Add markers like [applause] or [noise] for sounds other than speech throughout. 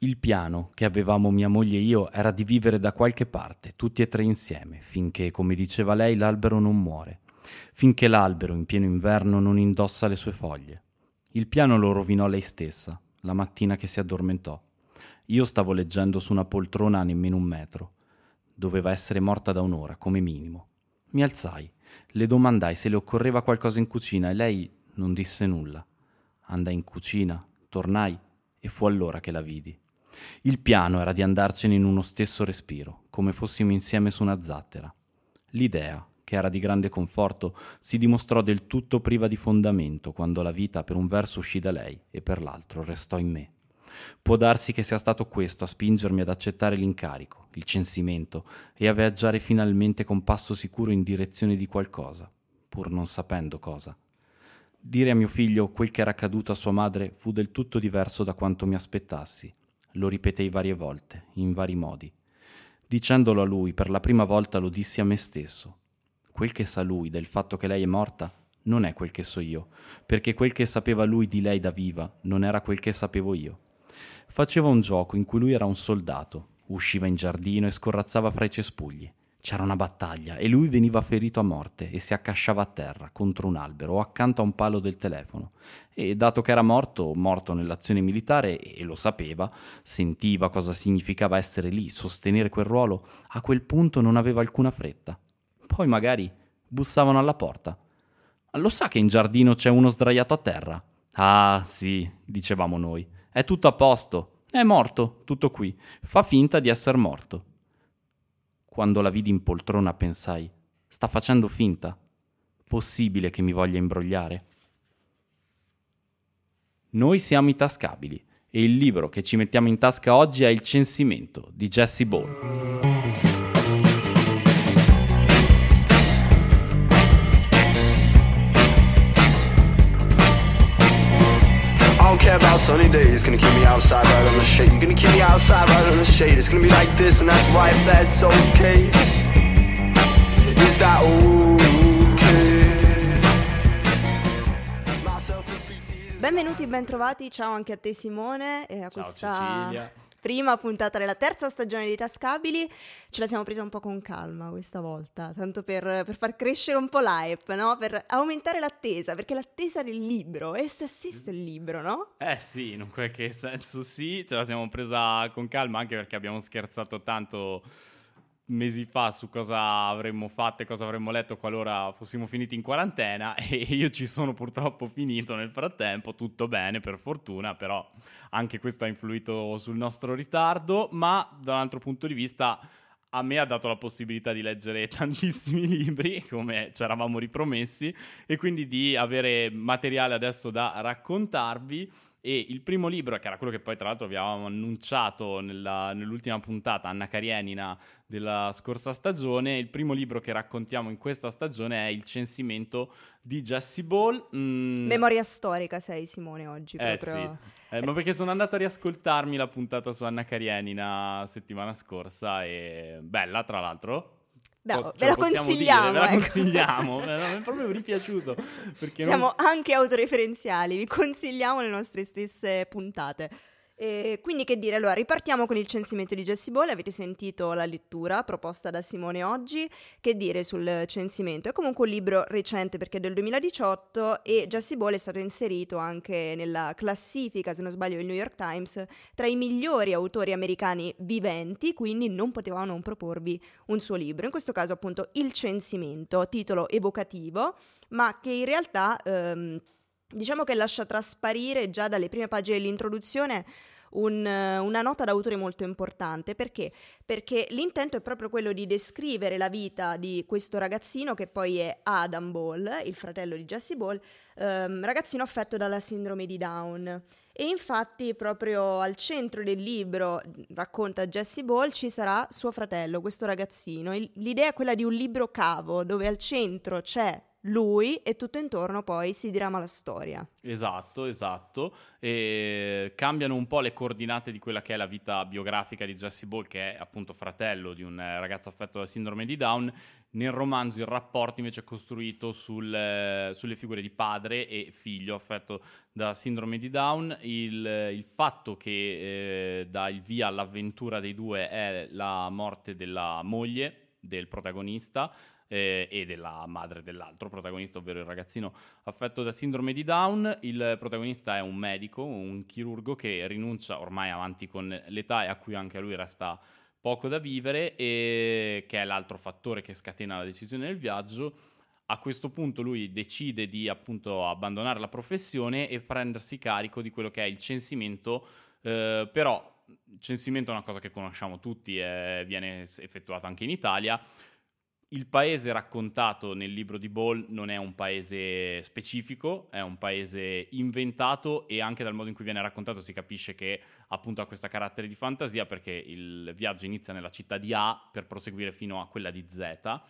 Il piano che avevamo mia moglie e io era di vivere da qualche parte, tutti e tre insieme, finché, come diceva lei, l'albero non muore, finché l'albero in pieno inverno non indossa le sue foglie. Il piano lo rovinò lei stessa, la mattina che si addormentò. Io stavo leggendo su una poltrona a nemmeno un metro. Doveva essere morta da un'ora, come minimo. Mi alzai, le domandai se le occorreva qualcosa in cucina e lei non disse nulla. Andai in cucina, tornai e fu allora che la vidi. Il piano era di andarcene in uno stesso respiro, come fossimo insieme su una zattera. L'idea, che era di grande conforto, si dimostrò del tutto priva di fondamento quando la vita per un verso uscì da lei e per l'altro restò in me. Può darsi che sia stato questo a spingermi ad accettare l'incarico, il censimento e a viaggiare finalmente con passo sicuro in direzione di qualcosa, pur non sapendo cosa. Dire a mio figlio quel che era accaduto a sua madre fu del tutto diverso da quanto mi aspettassi. Lo ripetei varie volte, in vari modi. Dicendolo a lui per la prima volta lo dissi a me stesso. Quel che sa lui del fatto che lei è morta non è quel che so io, perché quel che sapeva lui di lei da viva non era quel che sapevo io. Faceva un gioco in cui lui era un soldato, usciva in giardino e scorrazzava fra i cespugli. C'era una battaglia e lui veniva ferito a morte e si accasciava a terra contro un albero o accanto a un palo del telefono. E dato che era morto, morto nell'azione militare e lo sapeva, sentiva cosa significava essere lì, sostenere quel ruolo, a quel punto non aveva alcuna fretta. Poi magari bussavano alla porta. Lo sa che in giardino c'è uno sdraiato a terra? Ah, sì, dicevamo noi. È tutto a posto. È morto, tutto qui. Fa finta di essere morto. Quando la vidi in poltrona pensai, sta facendo finta? Possibile che mi voglia imbrogliare? Noi siamo i tascabili e il libro che ci mettiamo in tasca oggi è Il censimento di Jesse Ball. Care about sunny days. Gonna keep me outside right on the shade. Gonna keep me outside right on the shade. It's gonna be like this, and that's right, that's okay. Is that okay? Benvenuti e bentrovati, ciao anche a te Simone e a Ciao questa Cecilia. Prima puntata della terza stagione di Tascabili. Ce la siamo presa un po' con calma questa volta, tanto per, per far crescere un po' l'hype, no? Per aumentare l'attesa, perché l'attesa del libro è sta stesso il libro, no? Eh sì, in un qualche senso sì, ce la siamo presa con calma anche perché abbiamo scherzato tanto mesi fa su cosa avremmo fatto e cosa avremmo letto qualora fossimo finiti in quarantena [laughs] e io ci sono purtroppo finito nel frattempo, tutto bene per fortuna, però anche questo ha influito sul nostro ritardo, ma da un altro punto di vista a me ha dato la possibilità di leggere [laughs] tantissimi libri, come ci eravamo ripromessi, e quindi di avere materiale adesso da raccontarvi. E il primo libro, che era quello che poi tra l'altro vi avevamo annunciato nella- nell'ultima puntata, Anna Karenina, della scorsa stagione, il primo libro che raccontiamo in questa stagione è Il censimento di Jesse Ball. Mm, Memoria storica sei Simone oggi, eh proprio. sì, Eh, ma perché sono andato a riascoltarmi la puntata su Anna Karenina settimana scorsa e bella tra l'altro. Beh, Po- ve la lo consigliamo, dire, ve la ecco. consigliamo, [laughs] no, mi è proprio ripiaciuto. Perché non- Siamo anche autoreferenziali, vi consigliamo le nostre stesse puntate. E quindi che dire, allora ripartiamo con il censimento di Jessie Ball, avete sentito la lettura proposta da Simone oggi, che dire sul censimento? È comunque un libro recente perché è del 2018 e Jessie Ball è stato inserito anche nella classifica, se non sbaglio, del New York Times tra i migliori autori americani viventi, quindi non potevamo non proporvi un suo libro, in questo caso appunto Il censimento, titolo evocativo, ma che in realtà ehm, diciamo che lascia trasparire già dalle prime pagine dell'introduzione un, una nota d'autore molto importante perché? Perché l'intento è proprio quello di descrivere la vita di questo ragazzino che poi è Adam Ball, il fratello di Jesse Ball, ehm, ragazzino affetto dalla sindrome di Down. E infatti proprio al centro del libro, racconta Jesse Ball, ci sarà suo fratello, questo ragazzino. Il- l'idea è quella di un libro cavo dove al centro c'è lui e tutto intorno poi si dirama la storia. Esatto, esatto. E cambiano un po' le coordinate di quella che è la vita biografica di Jesse Ball, che è appunto fratello di un ragazzo affetto da sindrome di Down. Nel romanzo il rapporto invece è costruito sul, eh, sulle figure di padre e figlio affetto da sindrome di Down. Il, il fatto che eh, dà il via all'avventura dei due è la morte della moglie del protagonista eh, e della madre dell'altro protagonista, ovvero il ragazzino affetto da sindrome di Down. Il protagonista è un medico, un chirurgo che rinuncia ormai avanti con l'età e a cui anche a lui resta poco da vivere e che è l'altro fattore che scatena la decisione del viaggio. A questo punto lui decide di appunto abbandonare la professione e prendersi carico di quello che è il censimento, eh, però il censimento è una cosa che conosciamo tutti, e viene effettuato anche in Italia il paese raccontato nel libro di Ball non è un paese specifico, è un paese inventato e anche dal modo in cui viene raccontato si capisce che appunto ha questo carattere di fantasia perché il viaggio inizia nella città di A per proseguire fino a quella di Z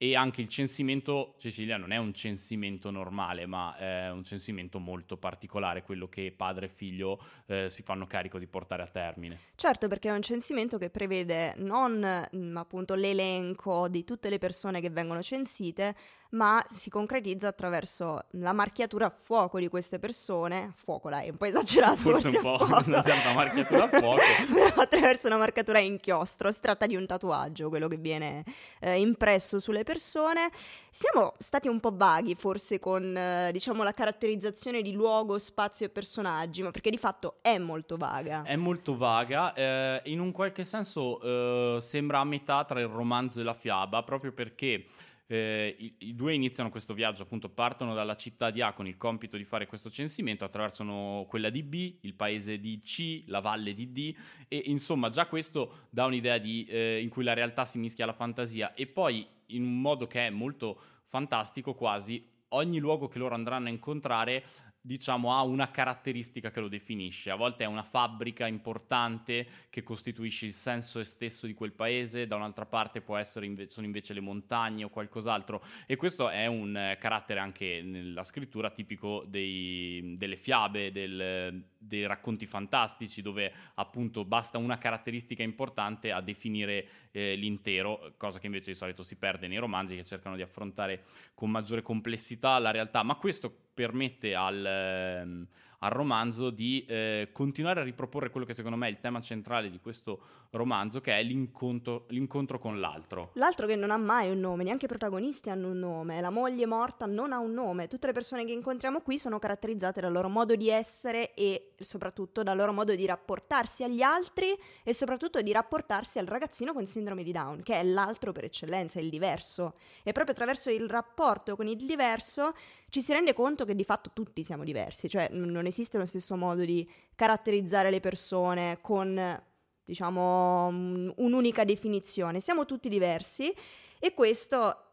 e anche il censimento, Cecilia, non è un censimento normale, ma è un censimento molto particolare, quello che padre e figlio eh, si fanno carico di portare a termine. Certo, perché è un censimento che prevede non mm, appunto l'elenco di tutte le persone che vengono censite, ma si concretizza attraverso la marchiatura a fuoco di queste persone, a fuoco dai, è un po' esagerato forse, forse un po', [laughs] non siamo una marchiatura a fuoco, [laughs] però attraverso una marcatura a inchiostro, si tratta di un tatuaggio, quello che viene eh, impresso sulle persone. Siamo stati un po' vaghi forse con eh, diciamo la caratterizzazione di luogo, spazio e personaggi, ma perché di fatto è molto vaga. È molto vaga, eh, in un qualche senso eh, sembra a metà tra il romanzo e la fiaba, proprio perché eh, i, i, due iniziano questo viaggio, appunto partono dalla città di A con il compito di fare questo censimento, attraversano quella di B, il paese di C, la valle di D e insomma già questo dà un'idea di, eh, in cui la realtà si mischia alla fantasia. E poi in un modo che è molto fantastico quasi ogni luogo che loro andranno a incontrare diciamo, ha una caratteristica che lo definisce. A volte è una fabbrica importante che costituisce il senso stesso di quel paese, da un'altra parte può essere inve- sono invece le montagne o qualcos'altro. E questo è un eh, carattere anche nella scrittura tipico dei, delle fiabe, del, dei racconti fantastici, dove appunto basta una caratteristica importante a definire eh, l'intero, cosa che invece di solito si perde nei romanzi che cercano di affrontare con maggiore complessità la realtà. Ma questo permette al, ehm, al romanzo di eh, continuare a riproporre quello che secondo me è il tema centrale di questo romanzo, che è l'incontro, l'incontro, con l'altro. L'altro che non ha mai un nome, neanche i protagonisti hanno un nome, la moglie morta non ha un nome, tutte le persone che incontriamo qui sono caratterizzate dal loro modo di essere e soprattutto dal loro modo di rapportarsi agli altri e soprattutto di rapportarsi al ragazzino con sindrome di Down, che è l'altro per eccellenza, il diverso. E proprio attraverso il rapporto con il diverso ci si rende conto che di fatto tutti siamo diversi, cioè non esiste lo stesso modo di caratterizzare le persone con, diciamo, un'unica definizione. Siamo tutti diversi e questo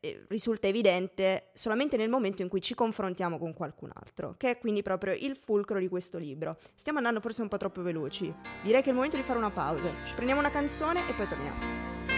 eh, risulta evidente solamente nel momento in cui ci confrontiamo con qualcun altro, che è quindi proprio il fulcro di questo libro. Stiamo andando forse un po' troppo veloci. Direi che è il momento di fare una pausa. Ci prendiamo una canzone e poi torniamo.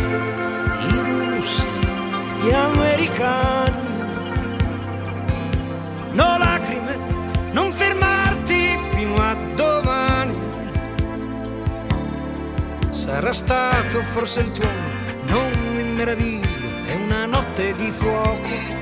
gli americani. No lacrime, non fermarti fino a domani. Sarà stato forse il tuono, non mi meraviglio, è una notte di fuoco.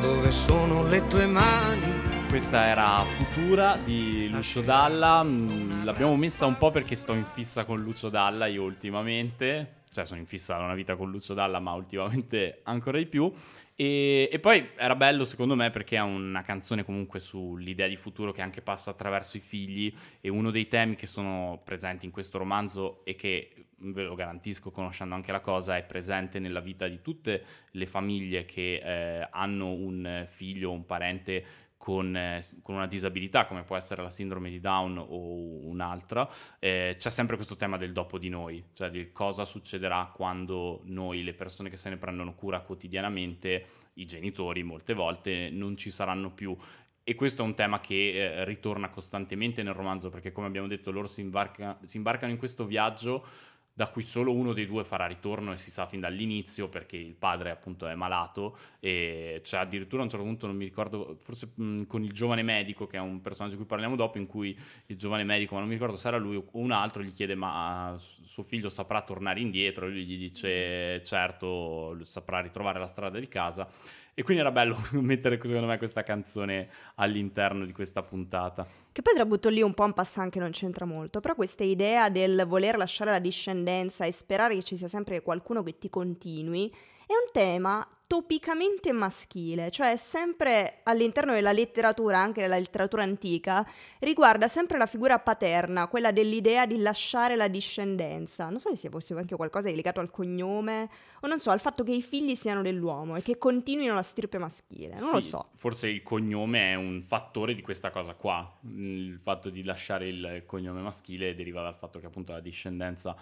Dove sono le tue mani? Questa era Futura di Lucio Dalla. Mm, l'abbiamo messa un po' perché sto in fissa con Lucio Dalla io ultimamente. Cioè sono in fissa da una vita con Lucio Dalla, ma ultimamente ancora di più. E, e, poi era bello secondo me perché è una canzone comunque sull'idea di futuro che anche passa attraverso i figli e uno dei temi che sono presenti in questo romanzo e che ve lo garantisco conoscendo anche la cosa è presente nella vita di tutte le famiglie che eh, hanno un figlio o un parente con, eh, con, una disabilità come può essere la sindrome di Down o un'altra, eh, c'è sempre questo tema del dopo di noi, cioè di cosa succederà quando noi, le persone che se ne prendono cura quotidianamente, i genitori molte volte non ci saranno più. E questo è un tema che eh, ritorna costantemente nel romanzo perché come abbiamo detto loro si, imbarca, si imbarcano in questo viaggio da cui solo uno dei due farà ritorno e si sa fin dall'inizio perché il padre appunto è malato e c'è addirittura a un certo punto non mi ricordo forse mh, con il giovane medico che è un personaggio di cui parliamo dopo in cui il giovane medico ma non mi ricordo se era lui o un altro gli chiede ma suo figlio saprà tornare indietro? E lui gli dice certo saprà ritrovare la strada di casa e quindi era bello [laughs] mettere secondo me questa canzone all'interno di questa puntata. Che poi tra butto lì un po' un passant che non c'entra molto, però questa idea del voler lasciare la discendenza e sperare che ci sia sempre qualcuno che ti continui è un tema topicamente maschile, cioè sempre all'interno della letteratura, anche della letteratura antica, riguarda sempre la figura paterna, quella dell'idea di lasciare la discendenza. Non so se sia fosse anche qualcosa di legato al cognome o non so, al fatto che i figli siano dell'uomo e che continuino la stirpe maschile, non sì, lo so. Forse il cognome è un fattore di questa cosa qua, il fatto di lasciare il cognome maschile deriva dal fatto che appunto la discendenza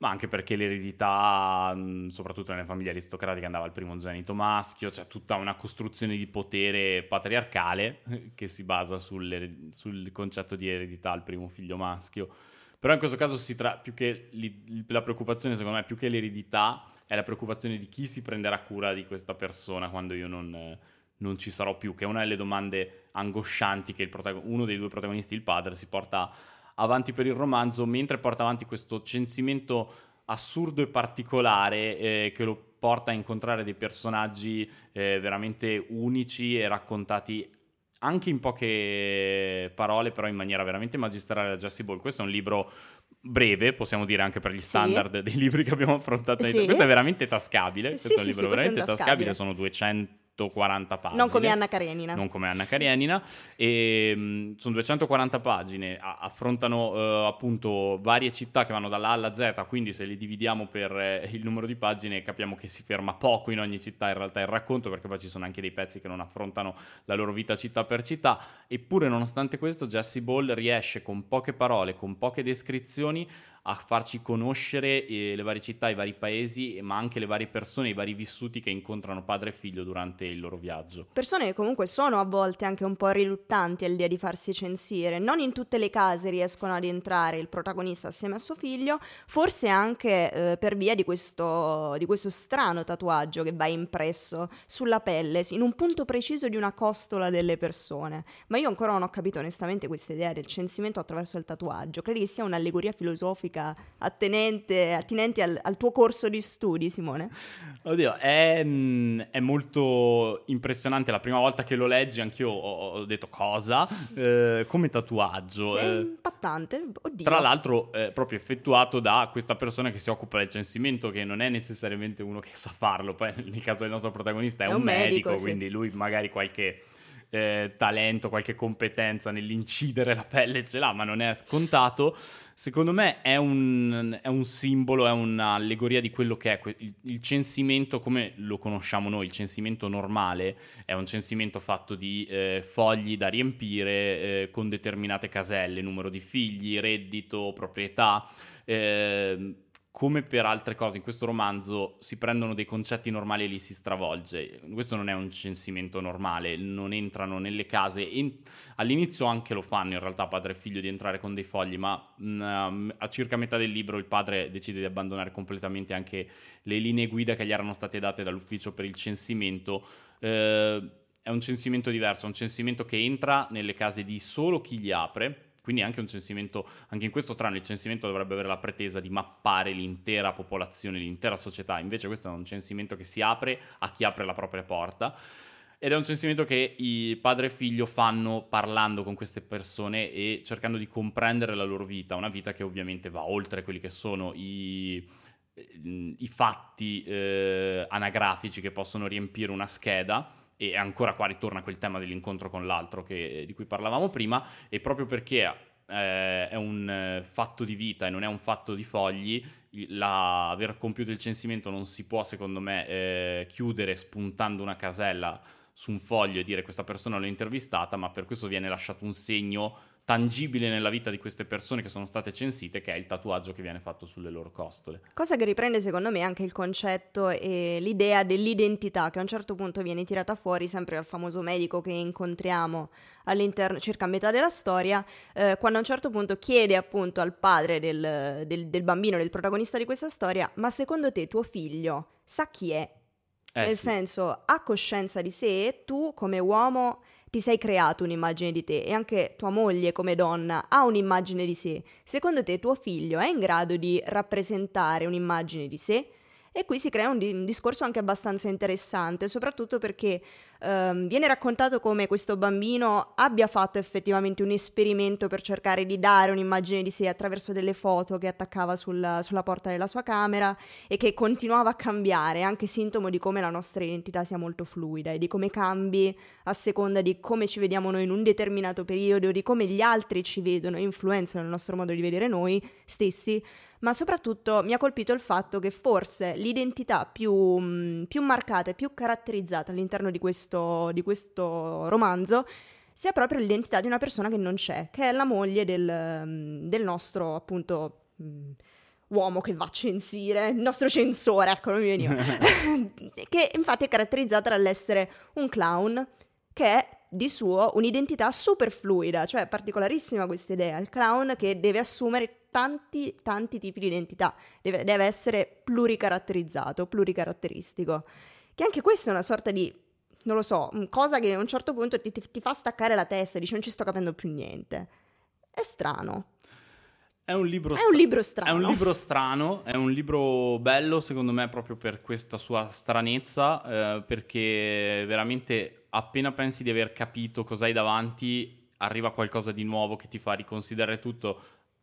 ma anche perché l'eredità, soprattutto nelle famiglie aristocratiche, andava al primogenito maschio, c'è tutta una costruzione di potere patriarcale [laughs] che si basa sul concetto di eredità al primo figlio maschio. Però in questo caso si tra- più che la preoccupazione, secondo me, più che l'eredità, è la preoccupazione di chi si prenderà cura di questa persona quando io non, non ci sarò più, che è una delle domande angoscianti che protagon- uno dei due protagonisti, il padre, si porta avanti per il romanzo, mentre porta avanti questo censimento assurdo e particolare eh, che lo porta a incontrare dei personaggi eh, veramente unici e raccontati anche in poche parole, però in maniera veramente magistrale da Jesse Ball. Questo è un libro breve, possiamo dire anche per gli standard sì. dei libri che abbiamo affrontato. Sì. Questo è veramente tascabile, questo sì, è un libro veramente tascabile, sono 200 240 pagine. Non come Anna Karenina. Non come Anna Karenina. E, mh, sono 240 pagine, a- affrontano uh, appunto varie città che vanno dalla A alla Z, quindi se li dividiamo per eh, il numero di pagine capiamo che si ferma poco in ogni città in realtà il racconto, perché poi ci sono anche dei pezzi che non affrontano la loro vita città per città. Eppure nonostante questo Jesse Ball riesce con poche parole, con poche descrizioni a farci conoscere eh, le varie città, i vari paesi, ma anche le varie persone, i vari vissuti che incontrano padre e figlio durante il loro viaggio. Persone che comunque sono a volte anche un po' riluttanti all'idea di farsi censire. Non in tutte le case riescono ad entrare il protagonista assieme a suo figlio, forse anche eh, per via di questo, di questo strano tatuaggio che va impresso sulla pelle, in un punto preciso di una costola delle persone. Ma io ancora non ho capito onestamente questa idea del censimento attraverso il tatuaggio. Credi che sia un'allegoria filosofica? Filosofica attenente, attinenti al, al, tuo corso di studi, Simone? Oddio, è, mm, è, molto impressionante. La prima volta che lo leggi, anch'io ho, ho detto cosa? Eh, come tatuaggio. Sei eh, impattante. Oddio. Tra l'altro, eh, proprio effettuato da questa persona che si occupa del censimento, che non è necessariamente uno che sa farlo. Poi, nel caso del nostro protagonista, è, è un, un, medico, medico quindi lui magari qualche eh, talento, qualche competenza nell'incidere la pelle ce l'ha, ma non è scontato. Secondo me è un, è un simbolo, è un'allegoria di quello che è il, il, censimento come lo conosciamo noi, il censimento normale è un censimento fatto di eh, fogli da riempire eh, con determinate caselle, numero di figli, reddito, proprietà. Eh, come per altre cose in questo romanzo si prendono dei concetti normali e li si stravolge. Questo non è un censimento normale, non entrano nelle case. In... All'inizio anche lo fanno in realtà padre e figlio di entrare con dei fogli, ma mh, mm, a circa metà del libro il padre decide di abbandonare completamente anche le linee guida che gli erano state date dall'ufficio per il censimento. Eh, è un censimento diverso, è un censimento che entra nelle case di solo chi gli apre quindi anche un censimento, anche in questo trano il censimento dovrebbe avere la pretesa di mappare l'intera popolazione, l'intera società, invece questo è un censimento che si apre a chi apre la propria porta. Ed è un censimento che i padre e figlio fanno parlando con queste persone e cercando di comprendere la loro vita, una vita che ovviamente va oltre quelli che sono i, i fatti eh, anagrafici che possono riempire una scheda e ancora qua ritorna quel tema dell'incontro con l'altro che, di cui parlavamo prima, e proprio perché eh, è un eh, fatto di vita e non è un fatto di fogli, la, aver compiuto il censimento non si può, secondo me, eh, chiudere spuntando una casella su un foglio e dire questa persona l'ho intervistata, ma per questo viene lasciato un segno tangibile nella vita di queste persone che sono state censite, che è il tatuaggio che viene fatto sulle loro costole. Cosa che riprende secondo me anche il concetto e l'idea dell'identità che a un certo punto viene tirata fuori sempre dal famoso medico che incontriamo all'interno, circa a metà della storia, eh, quando a un certo punto chiede appunto al padre del, del, del bambino, del protagonista di questa storia, ma secondo te tuo figlio sa chi è? Eh, Nel sì. senso, ha coscienza di sé, tu come uomo ti sei creato un'immagine di te e anche tua moglie come donna ha un'immagine di sé. Secondo te tuo figlio è in grado di rappresentare un'immagine di sé? E qui si crea un, di- un, discorso anche abbastanza interessante, soprattutto perché ehm, viene raccontato come questo bambino abbia fatto effettivamente un esperimento per cercare di dare un'immagine di sé attraverso delle foto che attaccava sul, sulla porta della sua camera e che continuava a cambiare, anche sintomo di come la nostra identità sia molto fluida e di come cambi a seconda di come ci vediamo noi in un determinato periodo, di come gli altri ci vedono e influenzano il nostro modo di vedere noi stessi ma soprattutto mi ha colpito il fatto che forse l'identità più, mm, più marcata e più caratterizzata all'interno di questo, di questo, romanzo sia proprio l'identità di una persona che non c'è, che è la moglie del, mm, del nostro appunto mm, uomo che va a censire, il nostro censore, ecco, non mi veniva, [laughs] che infatti è caratterizzata dall'essere un clown che è di suo un'identità super fluida, cioè particolarissima questa idea, il clown che deve assumere tanti, tanti tipi di identità, deve, deve essere pluricaratterizzato, pluricaratteristico, che anche questa è una sorta di, non lo so, cosa che a un certo punto ti, ti, ti fa staccare la testa dici non ci sto capendo più niente. È strano. È un, libro è un libro strano. È un libro strano, è un libro bello secondo me proprio per questa sua stranezza, eh, perché veramente appena pensi di aver capito cosa hai davanti, arriva qualcosa di nuovo che ti fa riconsiderare tutto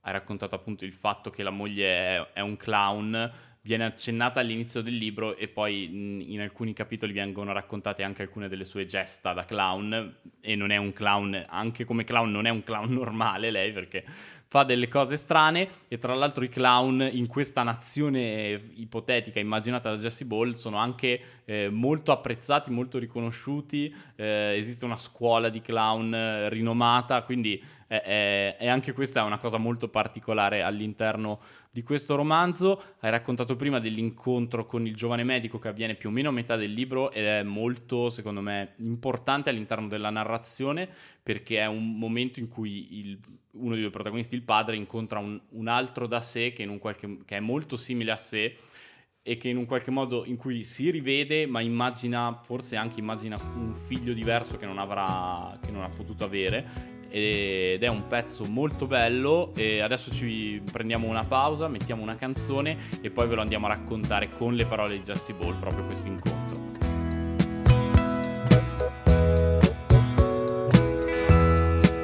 hai raccontato appunto il fatto che la moglie è, è un clown, viene accennata all'inizio del libro e poi in alcuni capitoli vengono raccontate anche alcune delle sue gesta da clown e non è un clown, anche come clown non è un clown normale lei perché fa delle cose strane e tra l'altro i clown in questa nazione ipotetica immaginata da Jesse Ball sono anche eh, molto apprezzati, molto riconosciuti, eh, esiste una scuola di clown eh, rinomata, quindi e anche questa è una cosa molto particolare all'interno di questo romanzo. Hai raccontato prima dell'incontro con il giovane medico che avviene più o meno a metà del libro ed è molto, secondo me, importante all'interno della narrazione perché è un momento in cui il, uno dei due protagonisti, il padre, incontra un, un altro da sé che, qualche, che è molto simile a sé e che in un qualche modo in cui si rivede, ma immagina, forse anche immagina un figlio diverso che non avrà, che non ha potuto avere ed è un pezzo molto bello e adesso ci prendiamo una pausa, mettiamo una canzone e poi ve lo andiamo a raccontare con le parole di Jesse Ball proprio questo incontro.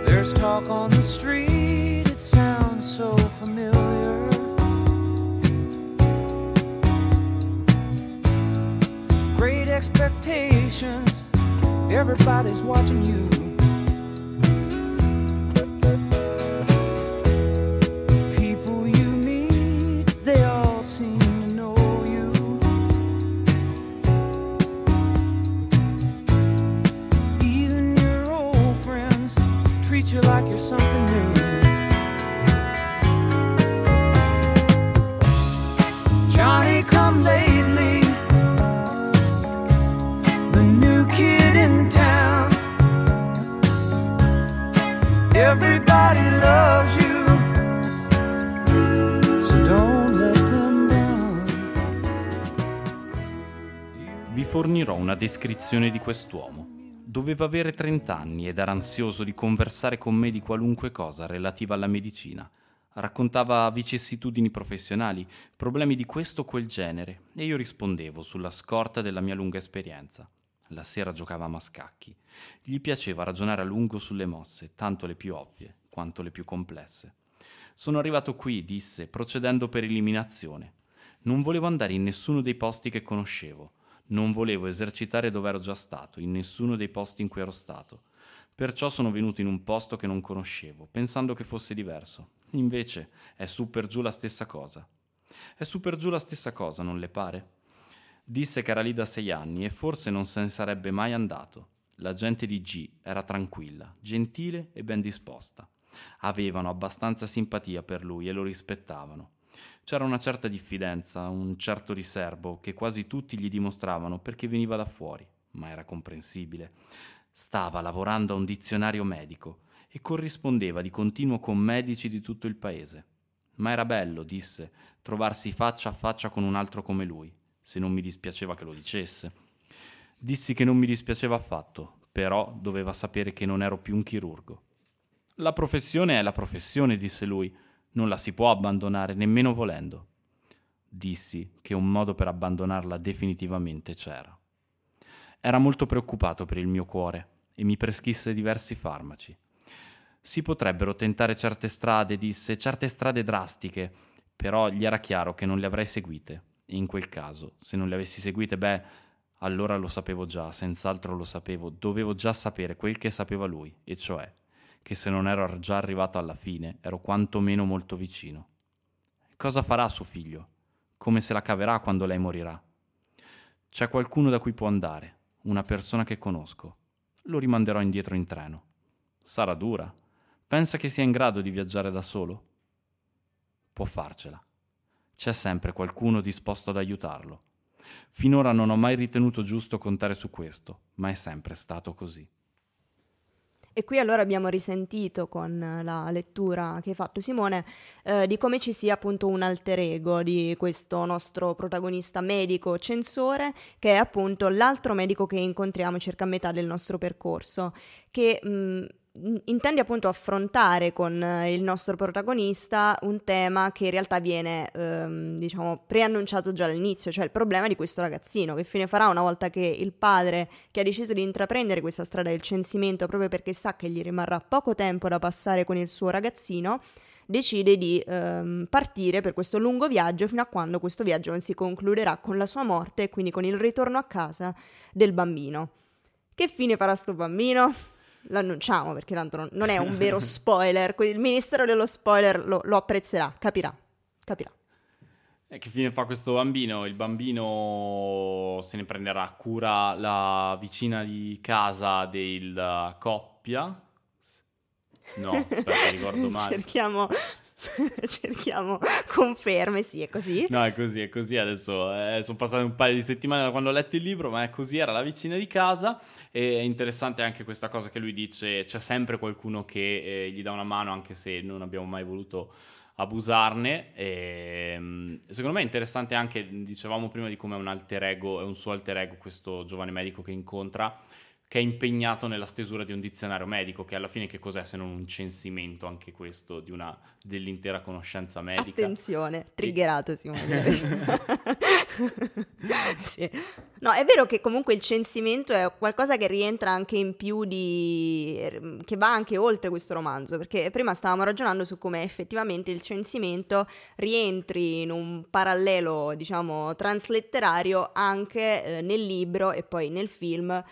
There's talk on the street, it sounds so familiar. Great expectations, everybody's watching you. Vi fornirò una descrizione di quest'uomo Doveva avere 30 anni ed era ansioso di conversare con me di qualunque cosa relativa alla medicina. Raccontava vicissitudini professionali, problemi di questo o quel genere, e io rispondevo sulla scorta della mia lunga esperienza. La sera giocavamo a scacchi. Gli piaceva ragionare a lungo sulle mosse, tanto le più ovvie quanto le più complesse. Sono arrivato qui, disse, procedendo per eliminazione. Non volevo andare in nessuno dei posti che conoscevo. Non volevo esercitare dove ero già stato, in nessuno dei posti in cui ero stato. Perciò sono venuto in un posto che non conoscevo, pensando che fosse diverso. Invece è su per giù la stessa cosa. È su per giù la stessa cosa, non le pare? Disse che era lì da sei anni e forse non se ne sarebbe mai andato. La gente di G era tranquilla, gentile e ben disposta. Avevano abbastanza simpatia per lui e lo rispettavano. C'era una certa diffidenza, un certo riservo che quasi tutti gli dimostravano perché veniva da fuori, ma era comprensibile. Stava lavorando a un dizionario medico e corrispondeva di continuo con medici di tutto il paese. Ma era bello, disse, trovarsi faccia a faccia con un altro come lui, se non mi dispiaceva che lo dicesse. Dissi che non mi dispiaceva affatto, però doveva sapere che non ero più un chirurgo. La professione è la professione, disse lui, non la si può abbandonare nemmeno volendo. Dissi che un modo per abbandonarla definitivamente c'era. Era molto preoccupato per il mio cuore e mi prescrisse diversi farmaci. Si potrebbero tentare certe strade, disse, certe strade drastiche, però gli era chiaro che non le avrei seguite. E in quel caso, se non le avessi seguite, beh, allora lo sapevo già, senz'altro lo sapevo, dovevo già sapere quel che sapeva lui, e cioè che se non ero già arrivato alla fine, ero quantomeno molto vicino. Cosa farà suo figlio? Come se la caverà quando lei morirà? C'è qualcuno da cui può andare, una persona che conosco. Lo rimanderò indietro in treno. Sarà dura. Pensa che sia in grado di viaggiare da solo? Può farcela. C'è sempre qualcuno disposto ad aiutarlo. Finora non ho mai ritenuto giusto contare su questo, ma è sempre stato così. E qui allora abbiamo risentito con la lettura che hai fatto Simone eh, di come ci sia appunto un alter ego di questo nostro protagonista medico censore che è appunto l'altro medico che incontriamo circa a metà del nostro percorso che mh, intende appunto affrontare con eh, il nostro protagonista un tema che in realtà viene, ehm, diciamo, preannunciato già all'inizio, cioè il problema di questo ragazzino, che fine farà una volta che il padre, che ha deciso di intraprendere questa strada del censimento proprio perché sa che gli rimarrà poco tempo da passare con il suo ragazzino, decide di ehm, partire per questo lungo viaggio fino a quando questo viaggio non si concluderà con la sua morte e quindi con il ritorno a casa del bambino. Che fine farà sto bambino? Lo annunciamo perché tanto non, è un vero [laughs] spoiler. Il ministero dello spoiler lo, lo apprezzerà, capirà, capirà. E che fine fa questo bambino? Il bambino se ne prenderà cura la vicina di casa della coppia. No, aspetta, ricordo male. [laughs] Cerchiamo, [laughs] cerchiamo conferme, sì, è così. No, è così, è così. Adesso eh, sono passate un paio di settimane da quando ho letto il libro, ma è così, era la vicina di casa e è interessante anche questa cosa che lui dice, c'è sempre qualcuno che eh, gli dà una mano anche se non abbiamo mai voluto abusarne. E, ehm, secondo me è interessante anche, dicevamo prima di come è un alter ego, è un suo alter ego questo giovane medico che incontra che è impegnato nella stesura di un dizionario medico, che alla fine che cos'è se non un censimento anche questo di una, dell'intera conoscenza medica. Attenzione, triggerato Simone. [laughs] [laughs] sì. No, è vero che comunque il censimento è qualcosa che rientra anche in più di... che va anche oltre questo romanzo, perché prima stavamo ragionando su come effettivamente il censimento rientri in un parallelo, diciamo, transletterario anche eh, nel libro e poi nel film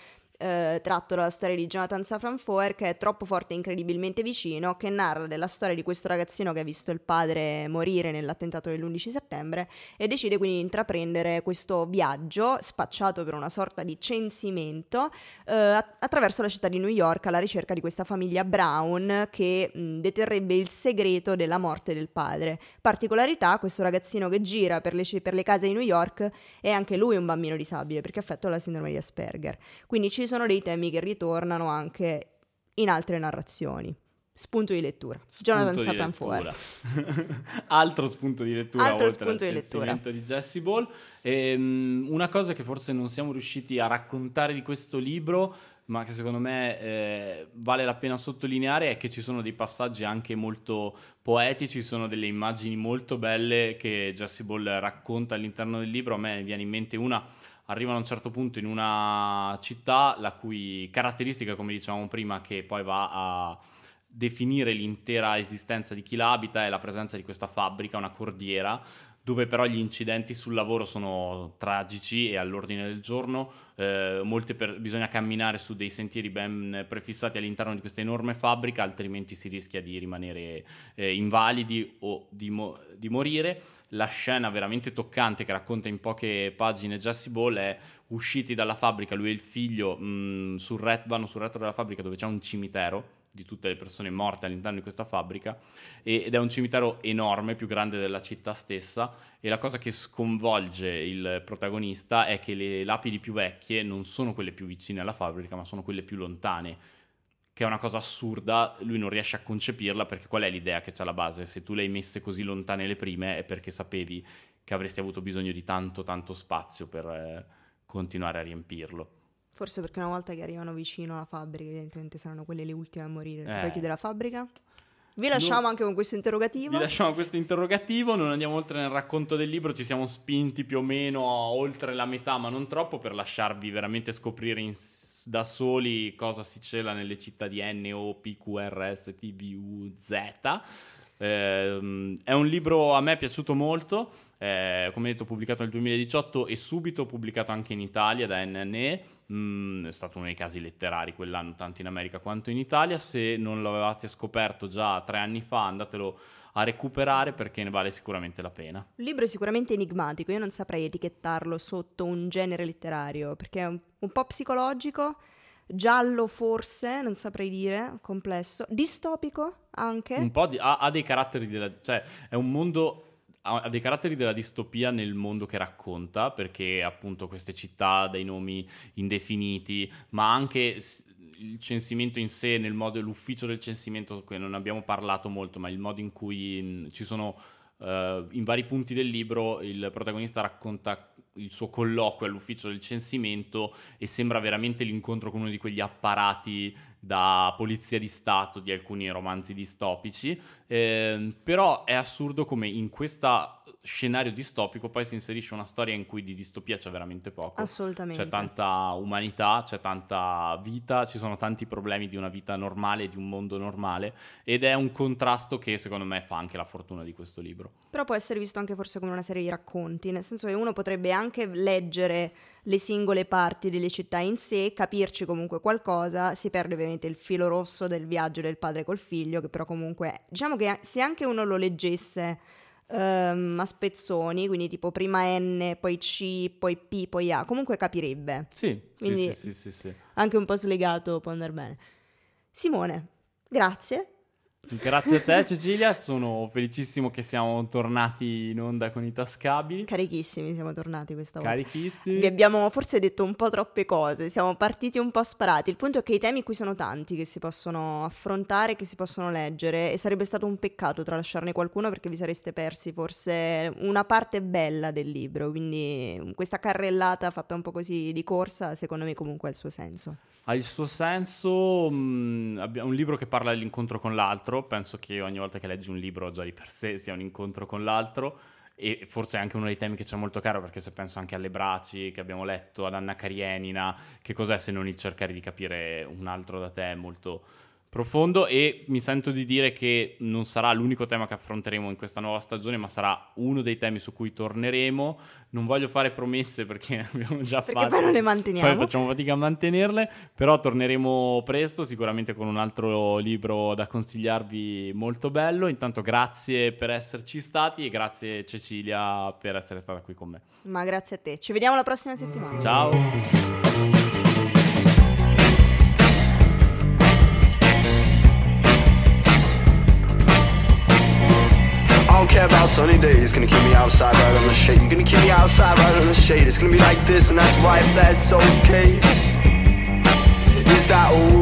eh, tratto dalla storia di Jonathan Safran Foer, che è troppo forte e incredibilmente vicino, che narra della storia di questo ragazzino che ha visto il padre morire nell'attentato dell'11 settembre e decide quindi di intraprendere questo viaggio spacciato per una sorta di censimento eh, attraverso la città di New York alla ricerca di questa famiglia Brown che mh, deterrebbe il segreto della morte del padre. Particolarità, questo ragazzino che gira per le, per le case di New York è anche lui un bambino disabile perché affetto dalla sindrome di Asperger. Quindi ci sono dei temi che ritornano anche in altre narrazioni. Spunto di lettura. Spunto Jonathan Safran Foer. [laughs] Altro spunto di lettura Altro oltre spunto di lettura. di Jesse Ball. E, um, una cosa che forse non siamo riusciti a raccontare di questo libro, ma che secondo me eh, vale la pena sottolineare, è che ci sono dei passaggi anche molto poetici, sono delle immagini molto belle che Jesse Ball racconta all'interno del libro. A me viene in mente una arrivano a un certo punto in una città la cui caratteristica, come dicevamo prima, che poi va a definire l'intera esistenza di chi la abita è la presenza di questa fabbrica, una cordiera, dove però gli incidenti sul lavoro sono tragici e all'ordine del giorno, eh, per- bisogna camminare su dei sentieri ben prefissati all'interno di questa enorme fabbrica, altrimenti si rischia di rimanere eh, invalidi o di, mo- di morire. La scena veramente toccante che racconta in poche pagine Jesse Ball è usciti dalla fabbrica, lui e il figlio mh, sul ret- vanno sul retro della fabbrica dove c'è un cimitero di tutte le persone morte all'interno di questa fabbrica ed è un cimitero enorme, più grande della città stessa e la cosa che sconvolge il protagonista è che le lapidi più vecchie non sono quelle più vicine alla fabbrica ma sono quelle più lontane che è una cosa assurda, lui non riesce a concepirla perché qual è l'idea che c'è alla base? Se tu le hai messe così lontane le prime è perché sapevi che avresti avuto bisogno di tanto tanto spazio per eh, continuare a riempirlo. Forse perché una volta che arrivano vicino alla fabbrica, evidentemente saranno quelle le ultime a morire. Eh. Poi chiude la fabbrica. Vi lasciamo Non- anche con questo interrogativo. Vi lasciamo questo interrogativo, non andiamo oltre nel racconto del libro, ci siamo spinti più o meno oltre la metà, ma non troppo, per lasciarvi veramente scoprire in da soli cosa si cela nelle città di N, O, P, Q, R, S, T, V, U, Z. Ehm, è un libro a me piaciuto molto, eh, come detto pubblicato nel 2018 e subito pubblicato anche in Italia da NNE, Mm, è stato uno dei casi letterari quell'anno, tanto in America quanto in Italia. Se non l'avevate scoperto già tre anni fa, andatelo a recuperare perché ne vale sicuramente la pena. Il libro è sicuramente enigmatico, io non saprei etichettarlo sotto un genere letterario, perché è un, un po' psicologico, giallo forse, non saprei dire, complesso, distopico anche. Un po' di- ha, ha dei caratteri della... cioè è un mondo... Ha dei caratteri della distopia nel mondo che racconta, perché appunto queste città dai nomi indefiniti, ma anche il censimento in sé, nel modo, l'ufficio del censimento, non abbiamo parlato molto, ma il modo in cui mh, ci sono eh, in vari punti del libro il protagonista racconta il suo colloquio all'ufficio del censimento e sembra veramente l'incontro con uno di quegli apparati da polizia di Stato di alcuni romanzi distopici. Ehm, però è assurdo come in questo scenario distopico poi si inserisce una storia in cui di distopia c'è veramente poco. Assolutamente. C'è tanta umanità, c'è tanta vita, ci sono tanti problemi di una vita normale, di un mondo normale ed è un contrasto che secondo me fa anche la fortuna di questo libro. Però può essere visto anche forse come una serie di racconti, nel senso che uno potrebbe anche leggere le singole parti delle città in sé, capirci comunque qualcosa, si perde ovviamente il filo rosso del viaggio del padre col figlio, che però comunque, diciamo che se anche uno lo leggesse ehm, a spezzoni, quindi tipo prima N, poi C, poi P, poi A, comunque capirebbe, Sì, Quindi- sì, sì, sì, sì, sì. anche un po' slegato può andare bene. Simone, grazie. Grazie a te Cecilia, sono felicissimo che siamo tornati in onda con i tascabili. Carichissimi siamo tornati questa volta. Carichissimi. Vi abbiamo forse detto un po' troppe cose, siamo partiti un po' sparati. Il punto è che i temi qui sono tanti che si possono affrontare, che si possono leggere e sarebbe stato un peccato tralasciarne qualcuno perché vi sareste persi forse una parte bella del libro. Quindi questa carrellata fatta un po' così di corsa, secondo me comunque ha il suo senso. Ha il suo senso, mh, abbiamo un libro che parla dell'incontro con l'altro, penso che ogni volta che leggi un libro già di per sé sia un incontro con l'altro e forse è anche uno dei temi che c'è molto caro perché se penso anche alle Braci che abbiamo letto, ad Anna Karenina, che cos'è se non il cercare di capire un altro da te molto profondo e mi sento di dire che non sarà l'unico tema che affronteremo in questa nuova stagione, ma sarà uno dei temi su cui torneremo. Non voglio fare promesse perché [laughs] abbiamo già Perché fatto. poi non le manteniamo. Poi facciamo fatica a mantenerle, però torneremo presto, sicuramente con un altro libro da consigliarvi molto bello. Intanto grazie per esserci stati e grazie Cecilia per essere stata qui con me. Ma grazie a te, ci vediamo la prossima settimana. Ciao! Care about sunny days. Gonna keep me outside right on the shade. Gonna keep me outside right on the shade. It's gonna be like this, and that's right. That's okay. Is that ooh?